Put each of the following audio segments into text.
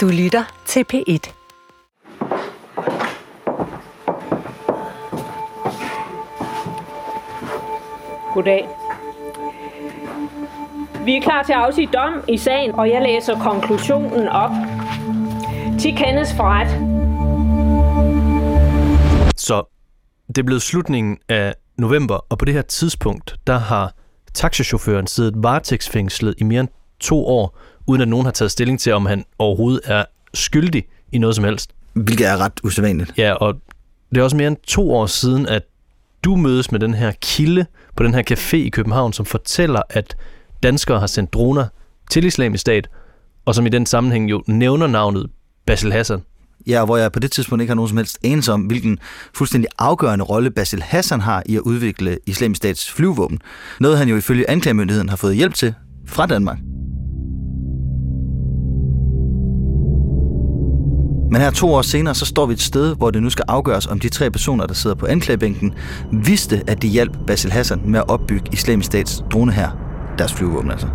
Du lytter til P1. Goddag. Vi er klar til at afsige dom i sagen, og jeg læser konklusionen op. 10 kendes for ret. Så det er blevet slutningen af november, og på det her tidspunkt, der har taxichaufføren siddet varetægtsfængslet i mere end to år, uden at nogen har taget stilling til, om han overhovedet er skyldig i noget som helst. Hvilket er ret usædvanligt. Ja, og det er også mere end to år siden, at du mødes med den her kilde på den her café i København, som fortæller, at danskere har sendt droner til islamisk stat, og som i den sammenhæng jo nævner navnet Basil Hassan. Ja, hvor jeg på det tidspunkt ikke har nogen som helst anelse om, hvilken fuldstændig afgørende rolle Basil Hassan har i at udvikle islamisk stats flyvåben. Noget han jo ifølge anklagemyndigheden har fået hjælp til fra Danmark. Men her to år senere, så står vi et sted, hvor det nu skal afgøres, om de tre personer, der sidder på anklagebænken, vidste, at de hjalp Basil Hassan med at opbygge islamisk stats drone her. Deres flyvåben altså.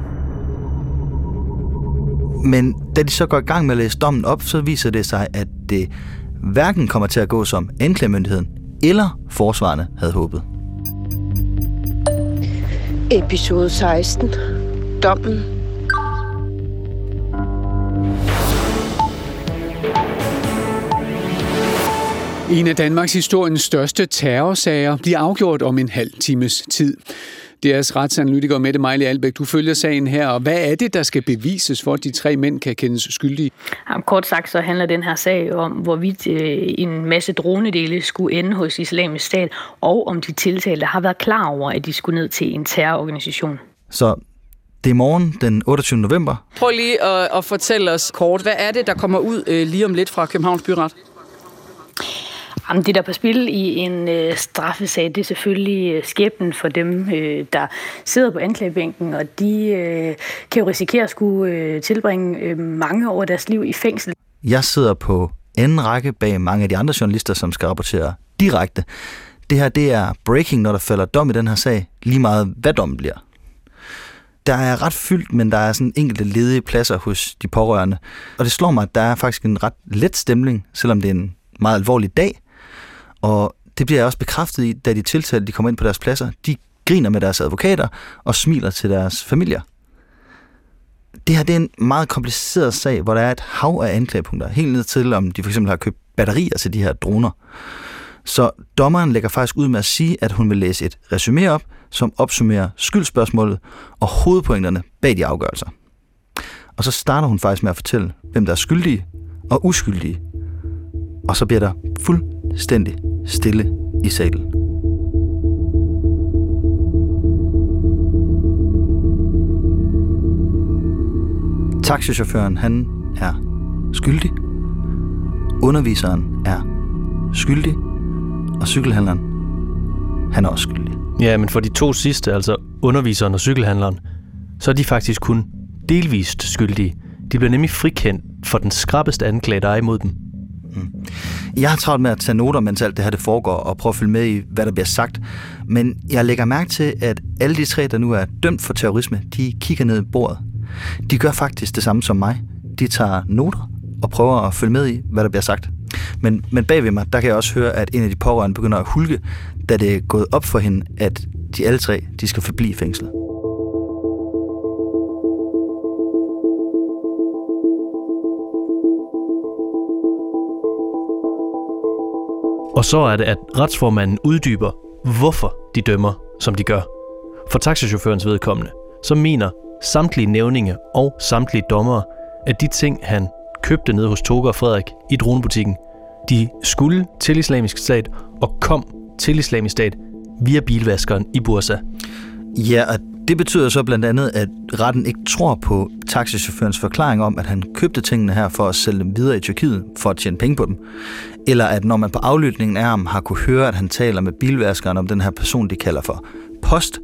Men da de så går i gang med at læse dommen op, så viser det sig, at det hverken kommer til at gå som anklagemyndigheden eller forsvarerne havde håbet. Episode 16. Dommen. En af Danmarks historiens største terrorsager bliver afgjort om en halv times tid. DR's retsanalytiker Mette Mejle Albæk, du følger sagen her, og hvad er det, der skal bevises for, at de tre mænd kan kendes skyldige? Jamen, kort sagt så handler den her sag om, hvorvidt øh, en masse dronedele skulle ende hos islamisk stat, og om de tiltalte har været klar over, at de skulle ned til en terrororganisation. Så det er morgen den 28. november. Prøv lige at, at fortælle os kort, hvad er det, der kommer ud øh, lige om lidt fra Københavns Byret? Jamen, det der er på spil i en øh, straffesag, det er selvfølgelig øh, skæbnen for dem, øh, der sidder på anklagebænken, og de øh, kan jo risikere at skulle øh, tilbringe øh, mange år af deres liv i fængsel. Jeg sidder på anden række bag mange af de andre journalister, som skal rapportere direkte. Det her, det er breaking, når der falder dom i den her sag, lige meget hvad dommen bliver. Der er ret fyldt, men der er sådan enkelte ledige pladser hos de pårørende. Og det slår mig, at der er faktisk en ret let stemning, selvom det er en meget alvorlig dag. Og det bliver jeg også bekræftet i, da de tiltalte de kommer ind på deres pladser. De griner med deres advokater og smiler til deres familier. Det her det er en meget kompliceret sag, hvor der er et hav af anklagepunkter. Helt ned til, om de for eksempel har købt batterier til de her droner. Så dommeren lægger faktisk ud med at sige, at hun vil læse et resume op, som opsummerer skyldspørgsmålet og hovedpointerne bag de afgørelser. Og så starter hun faktisk med at fortælle, hvem der er skyldige og uskyldige. Og så bliver der fuldstændig stille i salen. Taxichaufføren, han er skyldig. Underviseren er skyldig. Og cykelhandleren, han er også skyldig. Ja, men for de to sidste, altså underviseren og cykelhandleren, så er de faktisk kun delvist skyldige. De bliver nemlig frikendt for den skrappeste anklage, der er imod dem. Mm. Jeg har travlt med at tage noter, mens alt det her det foregår, og prøve at følge med i, hvad der bliver sagt. Men jeg lægger mærke til, at alle de tre, der nu er dømt for terrorisme, de kigger ned i bordet. De gør faktisk det samme som mig. De tager noter og prøver at følge med i, hvad der bliver sagt. Men, men bagved mig, der kan jeg også høre, at en af de pårørende begynder at hulke, da det er gået op for hende, at de alle tre de skal forblive fængslet. Og så er det, at retsformanden uddyber, hvorfor de dømmer, som de gør. For taxichaufførens vedkommende, så mener samtlige nævninge og samtlige dommere, at de ting, han købte ned hos Toga og Frederik i dronebutikken, de skulle til islamisk stat og kom til islamisk stat via bilvaskeren i Bursa. Ja, og det betyder så blandt andet, at retten ikke tror på taxichaufførens forklaring om, at han købte tingene her for at sælge dem videre i Tyrkiet for at tjene penge på dem. Eller at når man på aflytningen af ham har kunne høre, at han taler med bilvaskeren om den her person, de kalder for post,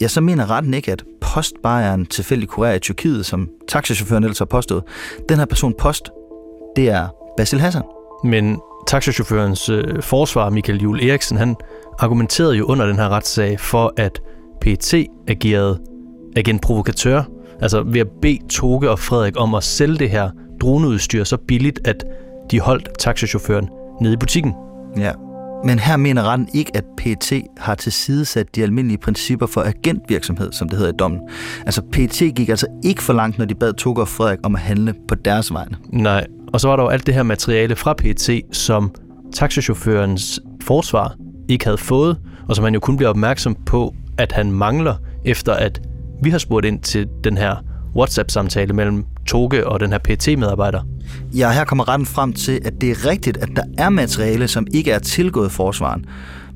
ja, så mener retten ikke, at post bare er en tilfældig kurér i Tyrkiet, som taxichaufføren ellers har påstået. Den her person post, det er Basil Hassan. Men taxichaufførens øh, forsvar, Michael Juhl Eriksen, han argumenterede jo under den her retssag for, at PT agerede agent provokatør, altså ved at bede Toge og Frederik om at sælge det her droneudstyr så billigt, at de holdt taxichaufføren nede i butikken. Ja, men her mener retten ikke, at PT har tilsidesat de almindelige principper for agentvirksomhed, som det hedder i dommen. Altså PT gik altså ikke for langt, når de bad Tucker og Frederik om at handle på deres vegne. Nej, og så var der jo alt det her materiale fra PT, som taxichaufførens forsvar ikke havde fået, og som han jo kun bliver opmærksom på, at han mangler, efter at vi har spurgt ind til den her WhatsApp-samtale mellem Toge og den her PT-medarbejder. Ja, her kommer retten frem til, at det er rigtigt, at der er materiale, som ikke er tilgået forsvaren,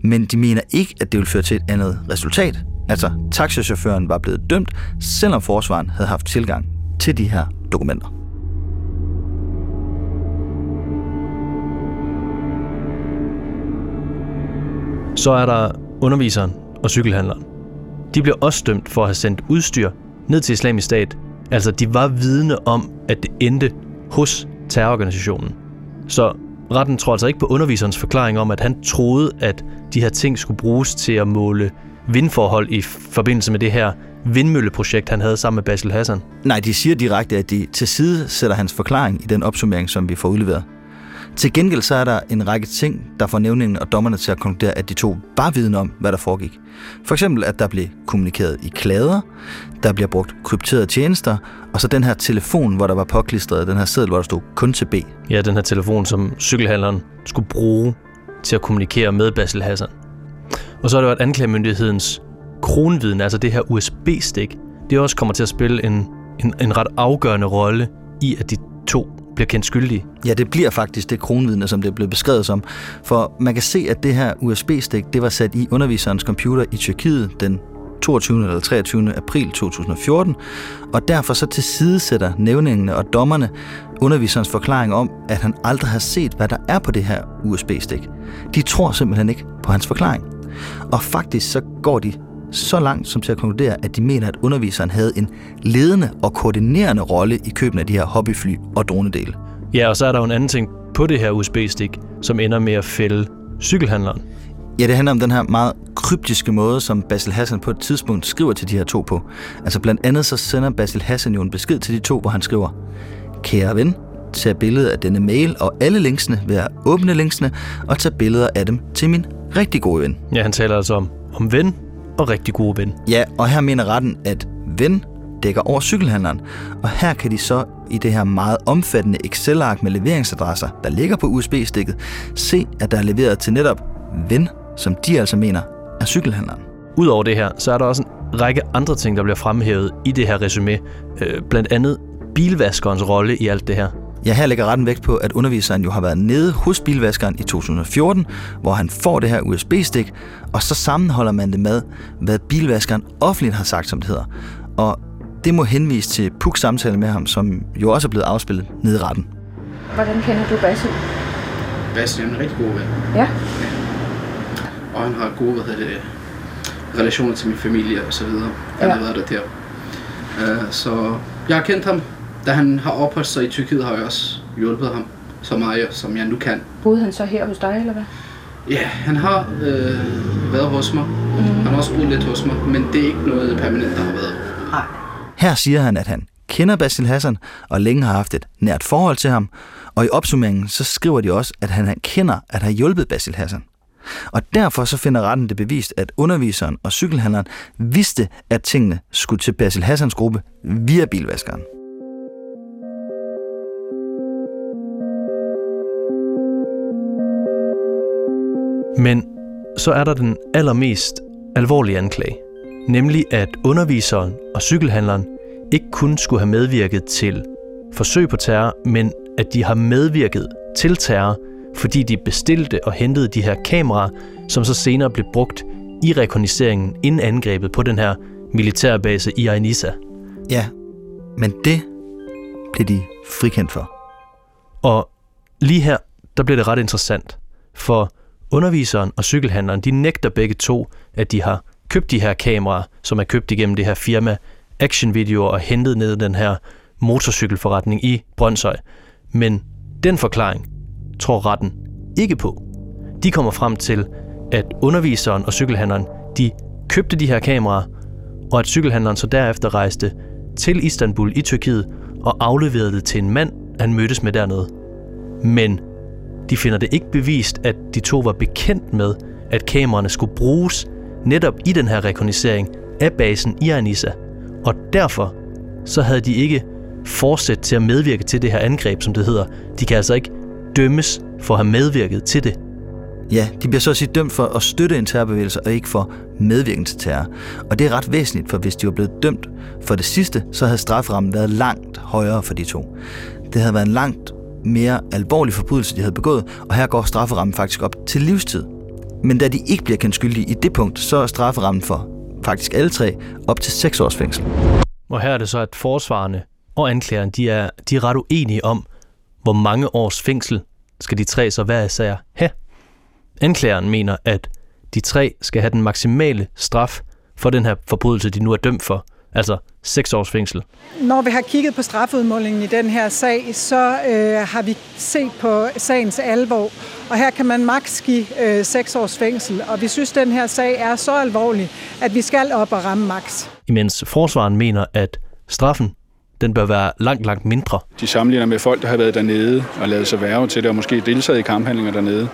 men de mener ikke, at det vil føre til et andet resultat. Altså, taxichaufføren var blevet dømt, selvom forsvaren havde haft tilgang til de her dokumenter. Så er der underviseren og cykelhandleren. De blev også dømt for at have sendt udstyr ned til islamisk stat. Altså, de var vidne om, at det endte hos terrororganisationen. Så retten tror altså ikke på underviserens forklaring om, at han troede, at de her ting skulle bruges til at måle vindforhold i forbindelse med det her vindmølleprojekt, han havde sammen med Basil Hassan. Nej, de siger direkte, at de til side sætter hans forklaring i den opsummering, som vi får udleveret. Til gengæld så er der en række ting, der får nævningen og dommerne til at konkludere, at de to var viden om, hvad der foregik. For eksempel, at der blev kommunikeret i klader, der bliver brugt krypterede tjenester, og så den her telefon, hvor der var påklistret den her seddel, hvor der stod kun til B. Ja, den her telefon, som cykelhandleren skulle bruge til at kommunikere med Basil Hassan. Og så er det jo, at anklagemyndighedens kronviden, altså det her USB-stik, det også kommer til at spille en, en, en ret afgørende rolle i, at de to bliver kendt skyldige. Ja, det bliver faktisk det kronvidne, som det er blevet beskrevet som. For man kan se, at det her USB-stik, det var sat i underviserens computer i Tyrkiet den 22. eller 23. april 2014, og derfor så tilsidesætter nævningene og dommerne underviserens forklaring om, at han aldrig har set, hvad der er på det her USB-stik. De tror simpelthen ikke på hans forklaring. Og faktisk så går de så langt som til at konkludere, at de mener, at underviseren havde en ledende og koordinerende rolle i køben af de her hobbyfly og dronedele. Ja, og så er der jo en anden ting på det her USB-stik, som ender med at fælde cykelhandleren. Ja, det handler om den her meget kryptiske måde, som Basil Hassan på et tidspunkt skriver til de her to på. Altså blandt andet så sender Basil Hassan jo en besked til de to, hvor han skriver, Kære ven, tag billede af denne mail og alle linksene ved at åbne linksene og tage billeder af dem til min rigtig gode ven. Ja, han taler altså om, om ven og rigtig gode ven. Ja, og her mener retten, at ven dækker over cykelhandleren. Og her kan de så i det her meget omfattende Excel-ark med leveringsadresser, der ligger på USB-stikket, se, at der er leveret til netop ven, som de altså mener er cykelhandleren. Udover det her, så er der også en række andre ting, der bliver fremhævet i det her resume. Øh, blandt andet bilvaskerens rolle i alt det her. Ja, her lægger retten vægt på, at underviseren jo har været nede hos bilvaskeren i 2014, hvor han får det her USB-stik, og så sammenholder man det med, hvad bilvaskeren offentligt har sagt, som det hedder. Og det må henvise til Puks samtale med ham, som jo også er blevet afspillet nede i retten. Hvordan kender du Basil? Bastian er en rigtig god ven. Ja. Og han har gode hvad hedder det, relationer til min familie og så videre. Han Ja. har været der der. Uh, så jeg har kendt ham. Da han har opholdt sig i Tyrkiet, har jeg også hjulpet ham så meget, som jeg nu kan. Boede han så her hos dig, eller hvad? Ja, han har øh, været hos mig. Mm. Han har også boet lidt hos mig, men det er ikke noget permanent, der har været. Her siger han, at han kender Basil Hassan og længe har haft et nært forhold til ham, og i opsummeringen så skriver de også, at han kender at have hjulpet Basil Hassan. Og derfor så finder retten det bevist, at underviseren og cykelhandleren vidste, at tingene skulle til Basil Hassans gruppe via bilvaskeren. Men så er der den allermest alvorlige anklage, nemlig at underviseren og cykelhandleren ikke kun skulle have medvirket til forsøg på terror, men at de har medvirket til terror, fordi de bestilte og hentede de her kameraer, som så senere blev brugt i rekogniseringen inden angrebet på den her militærbase i Ainissa. Ja, men det blev de frikendt for. Og lige her, der bliver det ret interessant, for underviseren og cykelhandleren, de nægter begge to, at de har købt de her kameraer, som er købt igennem det her firma Action Video og hentet ned i den her motorcykelforretning i Brøndshøj. Men den forklaring tror retten ikke på. De kommer frem til, at underviseren og cykelhandleren, de købte de her kameraer, og at cykelhandleren så derefter rejste til Istanbul i Tyrkiet og afleverede det til en mand, han mødtes med dernede. Men de finder det ikke bevist, at de to var bekendt med, at kameraerne skulle bruges netop i den her rekognisering af basen i Anissa. Og derfor så havde de ikke fortsat til at medvirke til det her angreb, som det hedder. De kan altså ikke dømmes for at have medvirket til det. Ja, de bliver så at sige dømt for at støtte en terrorbevægelse og ikke for medvirken til terror. Og det er ret væsentligt, for hvis de var blevet dømt for det sidste, så havde straframmen været langt højere for de to. Det havde været en langt mere alvorlig forbrydelse, de havde begået, og her går strafferammen faktisk op til livstid. Men da de ikke bliver kendt skyldige i det punkt, så er strafferammen for faktisk alle tre op til 6 års fængsel. Og her er det så, at forsvarerne og anklageren, de er, de er ret uenige om, hvor mange års fængsel skal de tre så hver især have. Anklageren mener, at de tre skal have den maksimale straf for den her forbrydelse, de nu er dømt for, altså 6 års fængsel. Når vi har kigget på strafudmålingen i den her sag, så øh, har vi set på sagens alvor, og her kan man maks give øh, 6 års fængsel, og vi synes, at den her sag er så alvorlig, at vi skal op og ramme maks. Imens forsvaren mener, at straffen den bør være langt, langt mindre. De sammenligner med folk, der har været dernede og lavet sig værve til det, og måske deltaget i kamphandlinger dernede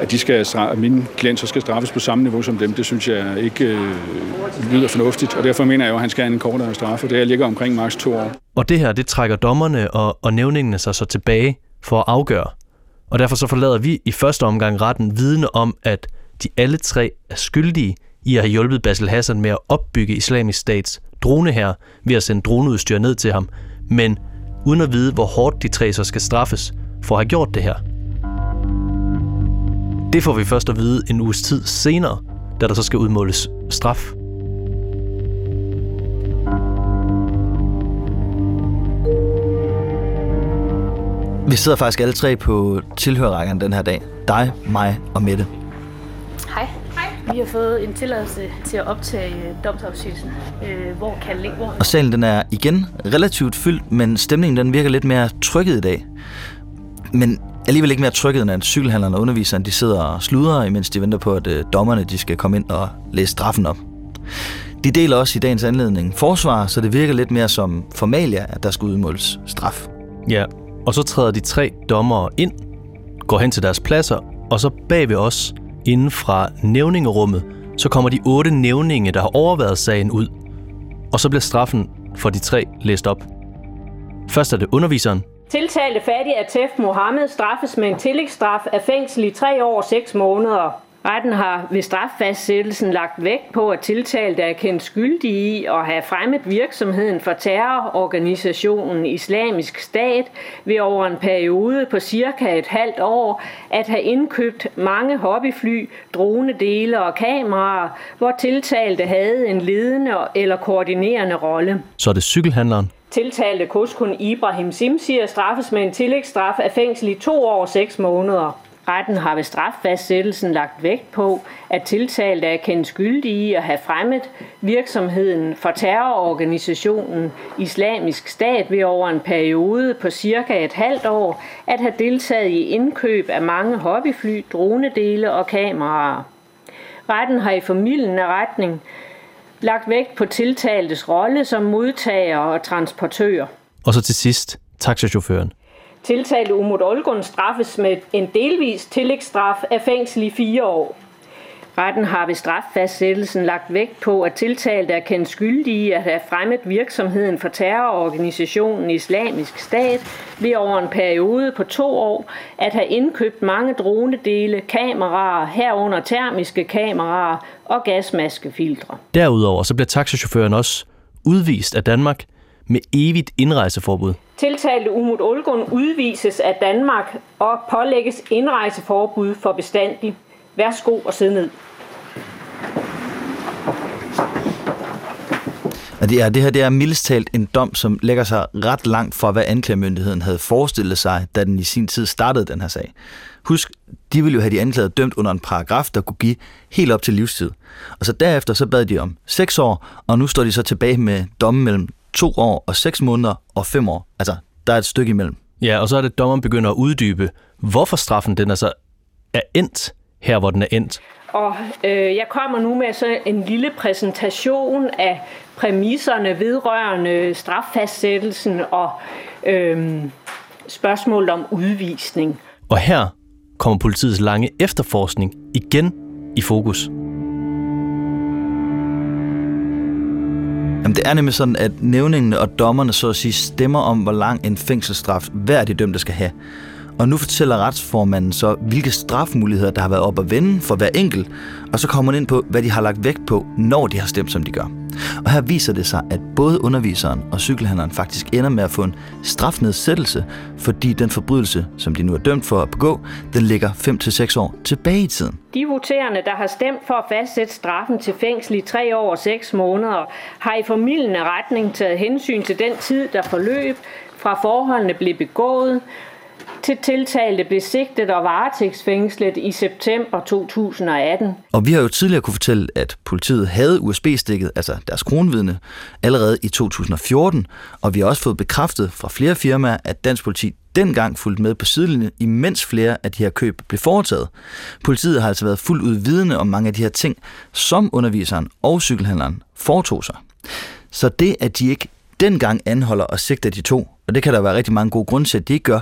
at, de skal, at mine klienter skal straffes på samme niveau som dem, det synes jeg ikke øh, lyder fornuftigt. Og derfor mener jeg jo, at han skal have en kortere straf, og det her ligger omkring maks to år. Og det her, det trækker dommerne og, og nævningene sig så tilbage for at afgøre. Og derfor så forlader vi i første omgang retten vidne om, at de alle tre er skyldige i at have hjulpet Basil Hassan med at opbygge islamisk stats drone her ved at sende droneudstyr ned til ham, men uden at vide, hvor hårdt de tre så skal straffes for at have gjort det her. Det får vi først at vide en uges tid senere, da der så skal udmåles straf. Vi sidder faktisk alle tre på tilhørrækken den her dag. Dig, mig og Mette. Hej. Hej. Vi har fået en tilladelse til at optage domsafsigelsen. Øh, hvor kan ligge? Hvor? Og salen den er igen relativt fyldt, men stemningen den virker lidt mere trykket i dag. Men alligevel ikke mere trykket, end at cykelhandlerne og underviseren de sidder og sluder, imens de venter på, at øh, dommerne de skal komme ind og læse straffen op. De deler også i dagens anledning forsvar, så det virker lidt mere som formalia, at der skal udmåles straf. Ja, og så træder de tre dommere ind, går hen til deres pladser, og så bag ved os, inden fra nævningerummet, så kommer de otte nævninge, der har overvejet sagen ud. Og så bliver straffen for de tre læst op. Først er det underviseren, Tiltalte fattig Atef Mohammed straffes med en tillægsstraf af fængsel i tre år og seks måneder. Retten har ved straffastsættelsen lagt vægt på, at tiltalte er kendt skyldige i at have fremmet virksomheden for terrororganisationen Islamisk Stat ved over en periode på cirka et halvt år at have indkøbt mange hobbyfly, dronedele og kameraer, hvor tiltalte havde en ledende eller koordinerende rolle. Så er det cykelhandleren, Tiltalte kuskun Ibrahim Simsir straffes med en tillægsstraf af fængsel i to år og seks måneder. Retten har ved straffastsættelsen lagt vægt på, at tiltalte er kendt skyldige i at have fremmet virksomheden for terrororganisationen Islamisk Stat ved over en periode på cirka et halvt år at have deltaget i indkøb af mange hobbyfly, dronedele og kameraer. Retten har i formidlende retning lagt vægt på tiltaltes rolle som modtager og transportør. Og så til sidst, taxachaufføren. Tiltalte Umut Olgun straffes med en delvis tillægsstraf af fængsel i fire år. Retten har ved straffastsættelsen lagt vægt på, at tiltalte er kendt skyldige at have fremmet virksomheden for terrororganisationen Islamisk Stat ved over en periode på to år at have indkøbt mange dronedele, kameraer, herunder termiske kameraer og gasmaskefiltre. Derudover så bliver taxachaufføren også udvist af Danmark med evigt indrejseforbud. Tiltalte Umut Olgun udvises af Danmark og pålægges indrejseforbud for bestandig. Værsgo og sidde ned. Og det, er, det her det er mildest talt en dom, som lægger sig ret langt fra, hvad anklagemyndigheden havde forestillet sig, da den i sin tid startede den her sag. Husk, de ville jo have de anklagede dømt under en paragraf, der kunne give helt op til livstid. Og så derefter så bad de om seks år, og nu står de så tilbage med dommen mellem to år og seks måneder og fem år. Altså, der er et stykke imellem. Ja, og så er det, at dommeren begynder at uddybe, hvorfor straffen den altså er endt her, hvor den er endt. Og øh, jeg kommer nu med så en lille præsentation af præmisserne vedrørende straffastsættelsen og øh, spørgsmålet om udvisning. Og her kommer politiets lange efterforskning igen i fokus. Jamen, det er nemlig sådan, at nævningene og dommerne så at sige stemmer om, hvor lang en fængselsstraf hver af de dømte skal have. Og nu fortæller retsformanden så, hvilke strafmuligheder, der har været op at vende for hver enkelt, og så kommer man ind på, hvad de har lagt vægt på, når de har stemt, som de gør. Og her viser det sig, at både underviseren og cykelhandleren faktisk ender med at få en strafnedsættelse, fordi den forbrydelse, som de nu er dømt for at begå, den ligger 5-6 år tilbage i tiden. De voterende, der har stemt for at fastsætte straffen til fængsel i 3 år og 6 måneder, har i formidlende retning taget hensyn til den tid, der forløb, fra forholdene blev begået, til tiltalte blev sigtet og varetægtsfængslet i september 2018. Og vi har jo tidligere kunne fortælle, at politiet havde USB-stikket, altså deres kronvidne, allerede i 2014, og vi har også fået bekræftet fra flere firmaer, at dansk politi dengang fulgte med på sidelinjen, imens flere af de her køb blev foretaget. Politiet har altså været fuldt ud vidne om mange af de her ting, som underviseren og cykelhandleren foretog sig. Så det, at de ikke dengang anholder og sigter de to, og det kan der være rigtig mange gode grunde til, at de ikke gør,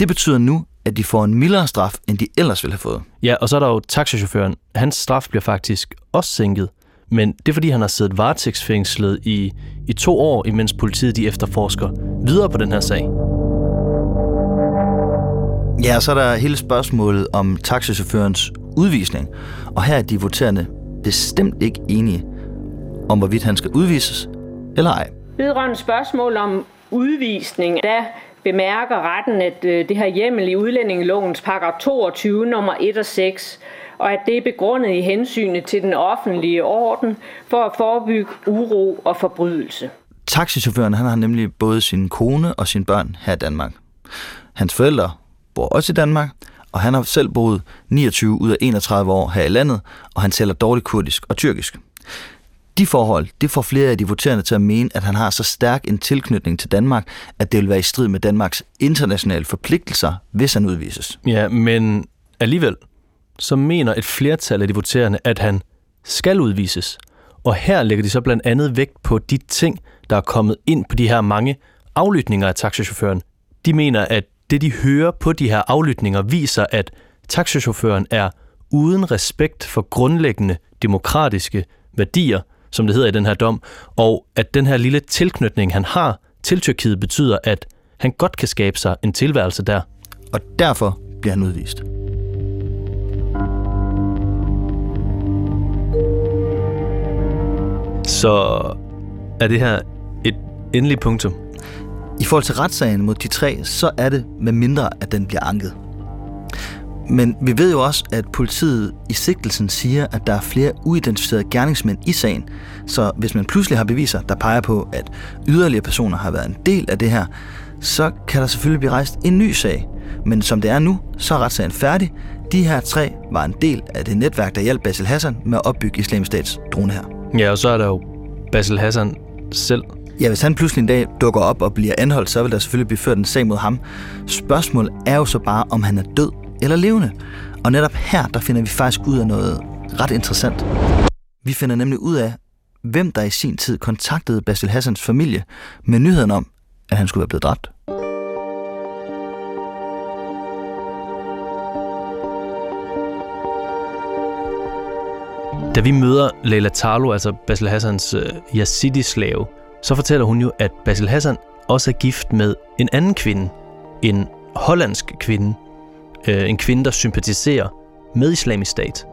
det betyder nu, at de får en mildere straf, end de ellers ville have fået. Ja, og så er der jo taxichaufføren. Hans straf bliver faktisk også sænket. Men det er fordi, han har siddet varetægtsfængslet i, i to år, imens politiet de efterforsker videre på den her sag. Ja, så er der hele spørgsmålet om taxichaufførens udvisning. Og her er de voterende bestemt ikke enige om, hvorvidt han skal udvises eller ej. Vedrørende spørgsmål om udvisning, der bemærker retten, at øh, det her hjemmel i udlændingelovens paragraf 22 nummer 1 og 6, og at det er begrundet i hensynet til den offentlige orden for at forebygge uro og forbrydelse. Taxichaufføren han har nemlig både sin kone og sine børn her i Danmark. Hans forældre bor også i Danmark, og han har selv boet 29 ud af 31 år her i landet, og han taler dårligt kurdisk og tyrkisk. De forhold, det får flere af de voterende til at mene, at han har så stærk en tilknytning til Danmark, at det vil være i strid med Danmarks internationale forpligtelser, hvis han udvises. Ja, men alligevel, så mener et flertal af de voterende, at han skal udvises. Og her lægger de så blandt andet vægt på de ting, der er kommet ind på de her mange aflytninger af taxichaufføren. De mener, at det de hører på de her aflytninger viser, at taxichaufføren er uden respekt for grundlæggende demokratiske værdier, som det hedder i den her dom, og at den her lille tilknytning, han har til Tyrkiet, betyder, at han godt kan skabe sig en tilværelse der. Og derfor bliver han udvist. Så er det her et endeligt punktum? I forhold til retssagen mod de tre, så er det med mindre, at den bliver anket. Men vi ved jo også, at politiet i sigtelsen siger, at der er flere uidentificerede gerningsmænd i sagen. Så hvis man pludselig har beviser, der peger på, at yderligere personer har været en del af det her, så kan der selvfølgelig blive rejst en ny sag. Men som det er nu, så er retssagen færdig. De her tre var en del af det netværk, der hjalp Basil Hassan med at opbygge Islamisk Stats drone her. Ja, og så er der jo Basil Hassan selv. Ja, hvis han pludselig en dag dukker op og bliver anholdt, så vil der selvfølgelig blive ført en sag mod ham. Spørgsmålet er jo så bare, om han er død eller levende. Og netop her, der finder vi faktisk ud af noget ret interessant. Vi finder nemlig ud af, hvem der i sin tid kontaktede Basil Hassans familie med nyheden om, at han skulle være blevet dræbt. Da vi møder Leila Tarlo, altså Basil Hassans øh, Yazidi-slave, så fortæller hun jo, at Basil Hassan også er gift med en anden kvinde, en hollandsk kvinde, uh, en kvinde, der sympatiserer med islamisk stat.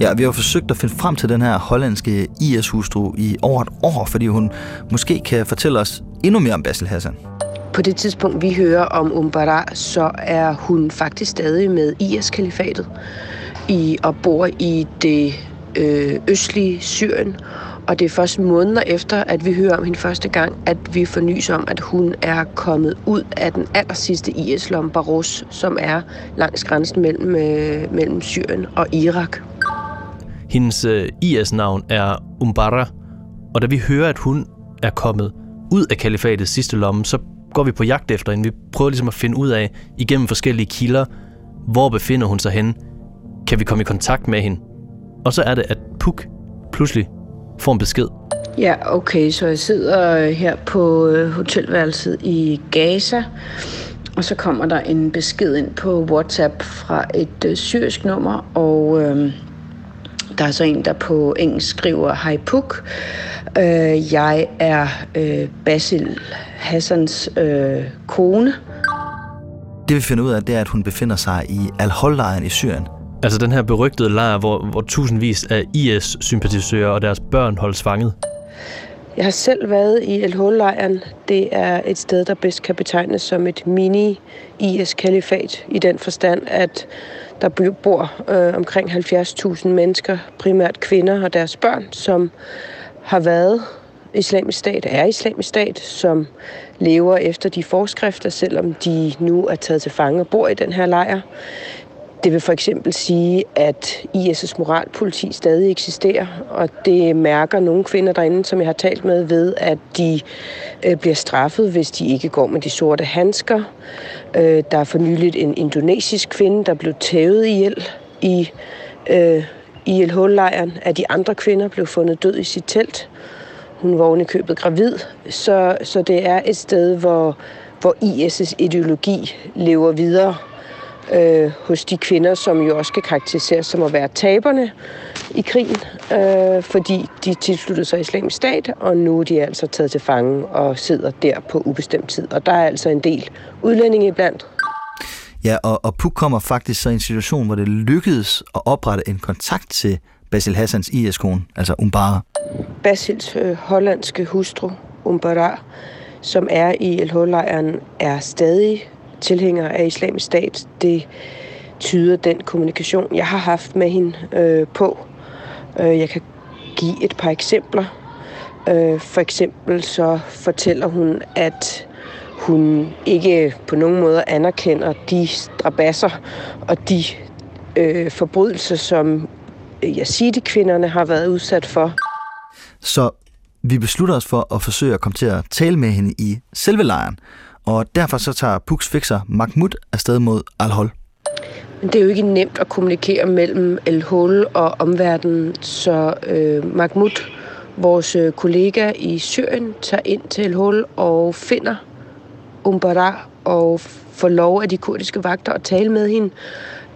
Ja, vi har forsøgt at finde frem til den her hollandske IS-hustru i over et år, fordi hun måske kan fortælle os endnu mere om Basil Hassan. På det tidspunkt, vi hører om Umbara, så er hun faktisk stadig med IS-kalifatet i, og bor i det øh, østlige Syrien. Og det er først måneder efter, at vi hører om hende første gang, at vi får nys om, at hun er kommet ud af den aller sidste IS-lom, Barus, som er langs grænsen mellem, øh, mellem Syrien og Irak. Hendes øh, IS-navn er Umbara, og da vi hører, at hun er kommet ud af kalifatets sidste lomme, så går vi på jagt efter hende. Vi prøver ligesom at finde ud af, igennem forskellige kilder, hvor befinder hun sig henne? Kan vi komme i kontakt med hende? Og så er det, at Puk pludselig får en besked. Ja, okay, så jeg sidder her på øh, hotelværelset i Gaza, og så kommer der en besked ind på WhatsApp fra et øh, syrisk nummer, og øh, der er så en, der på engelsk skriver, Hej Puk, øh, jeg er øh, Basil Hassans øh, kone. Det vi finder ud af, det er, at hun befinder sig i Al-Hol-lejren i Syrien. Altså den her berygtede lejr, hvor, hvor tusindvis af IS-sympatisører og deres børn holdes fanget. Jeg har selv været i El lejren Det er et sted, der bedst kan betegnes som et mini-IS-kalifat i den forstand, at der bor øh, omkring 70.000 mennesker, primært kvinder og deres børn, som har været islamisk stat, er islamisk stat, som lever efter de forskrifter, selvom de nu er taget til fange og bor i den her lejr. Det vil for eksempel sige, at IS' moralpoliti stadig eksisterer, og det mærker nogle kvinder derinde, som jeg har talt med, ved, at de øh, bliver straffet, hvis de ikke går med de sorte handsker. Øh, der er for nyligt en indonesisk kvinde, der blev tævet ihjel i, øh, i LH-lejren, at de andre kvinder blev fundet død i sit telt. Hun var købet gravid, så, så det er et sted, hvor, hvor IS' ideologi lever videre øh, hos de kvinder, som jo også skal karakteriseres som at være taberne i krigen, øh, fordi de tilsluttede sig islamisk stat, og nu er de altså taget til fange og sidder der på ubestemt tid. Og der er altså en del udlændinge iblandt. Ja, og, og Puk kommer faktisk så i en situation, hvor det lykkedes at oprette en kontakt til Basil Hassans IS-kone, altså Umbara. Basils øh, hollandske hustru, Umbara, som er i El-Lejren, er stadig tilhænger af islamisk stat. Det tyder den kommunikation, jeg har haft med hende øh, på. Øh, jeg kan give et par eksempler. Øh, for eksempel så fortæller hun, at hun ikke på nogen måde anerkender de strabasser og de øh, forbrydelser, som øh, yazidi-kvinderne har været udsat for. Så vi beslutter os for at forsøge at komme til at tale med hende i selve lejren, og derfor så tager Puks fixer Mahmoud afsted mod Al-Hol. Det er jo ikke nemt at kommunikere mellem Al-Hol og omverdenen, så øh, Mahmoud, vores øh, kollega i Syrien, tager ind til Al-Hol og finder Umbara og får lov af de kurdiske vagter at tale med hende.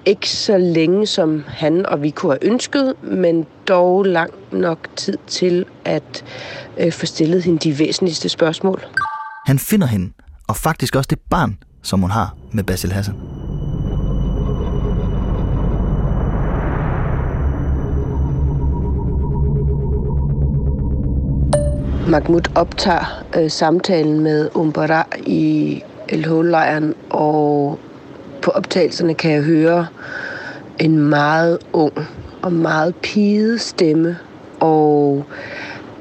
Ikke så længe som han og vi kunne have ønsket, men dog lang nok tid til at øh, få stillet hende de væsentligste spørgsmål. Han finder hende og faktisk også det barn, som hun har med Basil Hassan. Mahmoud optager øh, samtalen med Umbara i El lejren og på optagelserne kan jeg høre en meget ung og meget piget stemme og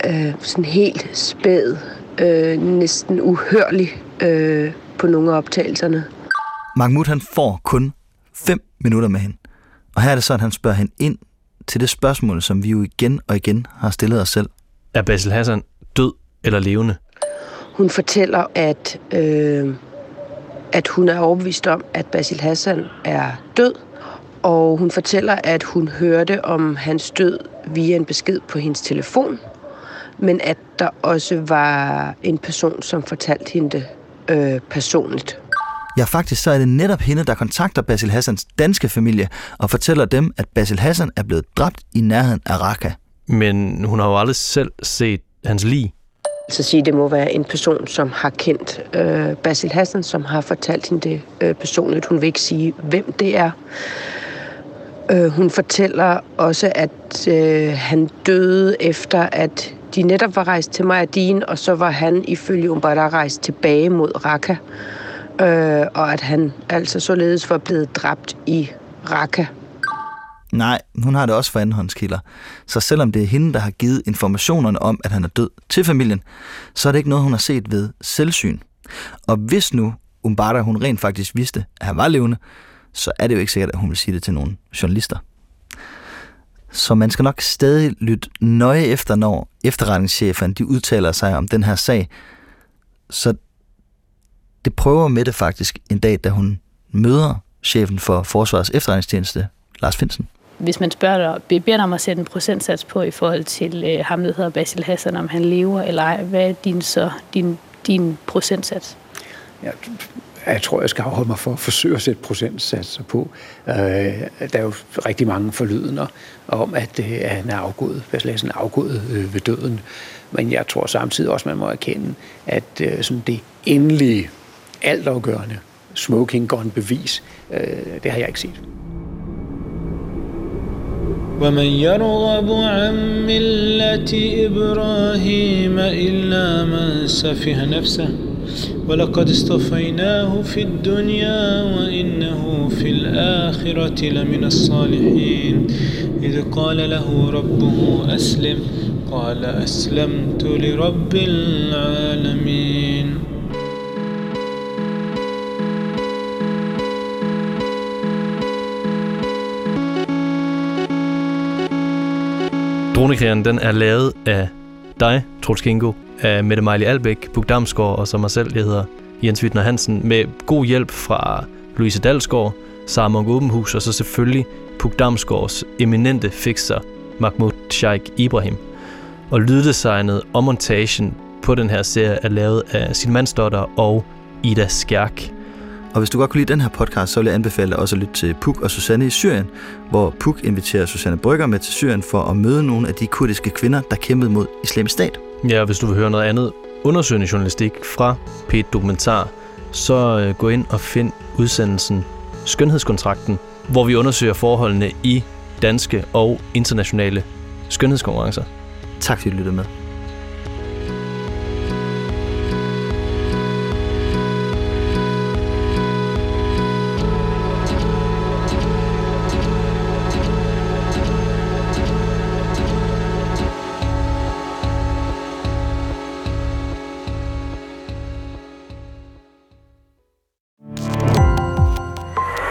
øh, sådan helt spæd, øh, næsten uhørlig øh, på nogle af optagelserne. Mahmoud han får kun 5 minutter med hende. Og her er det så, at han spørger hende ind til det spørgsmål, som vi jo igen og igen har stillet os selv. Er Basil Hassan død eller levende? Hun fortæller, at, øh, at hun er overbevist om, at Basil Hassan er død. Og hun fortæller, at hun hørte om hans død via en besked på hendes telefon. Men at der også var en person, som fortalte hende det øh, personligt. Ja, faktisk så er det netop hende, der kontakter Basil Hassans danske familie og fortæller dem, at Basil Hassan er blevet dræbt i nærheden af Raqqa. Men hun har jo aldrig selv set hans lig. Så sige, det må være en person, som har kendt øh, Basil Hassan, som har fortalt hende det øh, personligt. Hun vil ikke sige, hvem det er. Øh, hun fortæller også, at øh, han døde efter, at de netop var rejst til Mayadin, og så var han ifølge Umbara rejst tilbage mod Raqqa. Øh, og at han altså således var blevet dræbt i Raqqa. Nej, hun har det også for andenhåndskilder. Så selvom det er hende, der har givet informationerne om, at han er død til familien, så er det ikke noget, hun har set ved selvsyn. Og hvis nu Umbara hun rent faktisk vidste, at han var levende, så er det jo ikke sikkert, at hun vil sige det til nogle journalister. Så man skal nok stadig lytte nøje efter, når efterretningscheferne de udtaler sig om den her sag. Så det prøver med det faktisk en dag, da hun møder chefen for Forsvarets efterretningstjeneste, Lars Finsen. hvis man spørger dig, beder dig om at sætte en procentsats på i forhold til øh, ham, der hedder Basil Hassan, om han lever eller ej, hvad er din, så, din, din procentsats? Ja, jeg tror, jeg skal afholde mig for at forsøge at sætte procentsatser på. Øh, der er jo rigtig mange forlydende om, at, øh, han er afgået, Basil Hassan er afgået øh, ved døden. Men jeg tror samtidig også, man må erkende, at øh, sådan det endelige, altafgørende smoking gun bevis, øh, det har jeg ikke set. ومن يرغب عن ملة إبراهيم إلا من سفه نفسه ولقد اصطفيناه في الدنيا وإنه في الآخرة لمن الصالحين. إذ قال له ربه أسلم قال أسلمت لرب العالمين. Dronekrigeren, den er lavet af dig, Troels Kingo, af Mette Mejli Albæk, Puk Damsgaard og så mig selv, jeg hedder Jens Wittner Hansen, med god hjælp fra Louise Dalsgaard, Sara Monk Åbenhus og så selvfølgelig Puk Damsgaards eminente fixer, Mahmoud Sheikh Ibrahim. Og lyddesignet og montagen på den her serie er lavet af sin mandsdotter og Ida Skjærk. Og hvis du godt kunne lide den her podcast, så vil jeg anbefale dig også at lytte til Puk og Susanne i Syrien, hvor Puk inviterer Susanne Brygger med til Syrien for at møde nogle af de kurdiske kvinder, der kæmpede mod islamisk stat. Ja, og hvis du vil høre noget andet undersøgende journalistik fra p Dokumentar, så øh, gå ind og find udsendelsen Skønhedskontrakten, hvor vi undersøger forholdene i danske og internationale skønhedskonkurrencer. Tak fordi du lyttede med.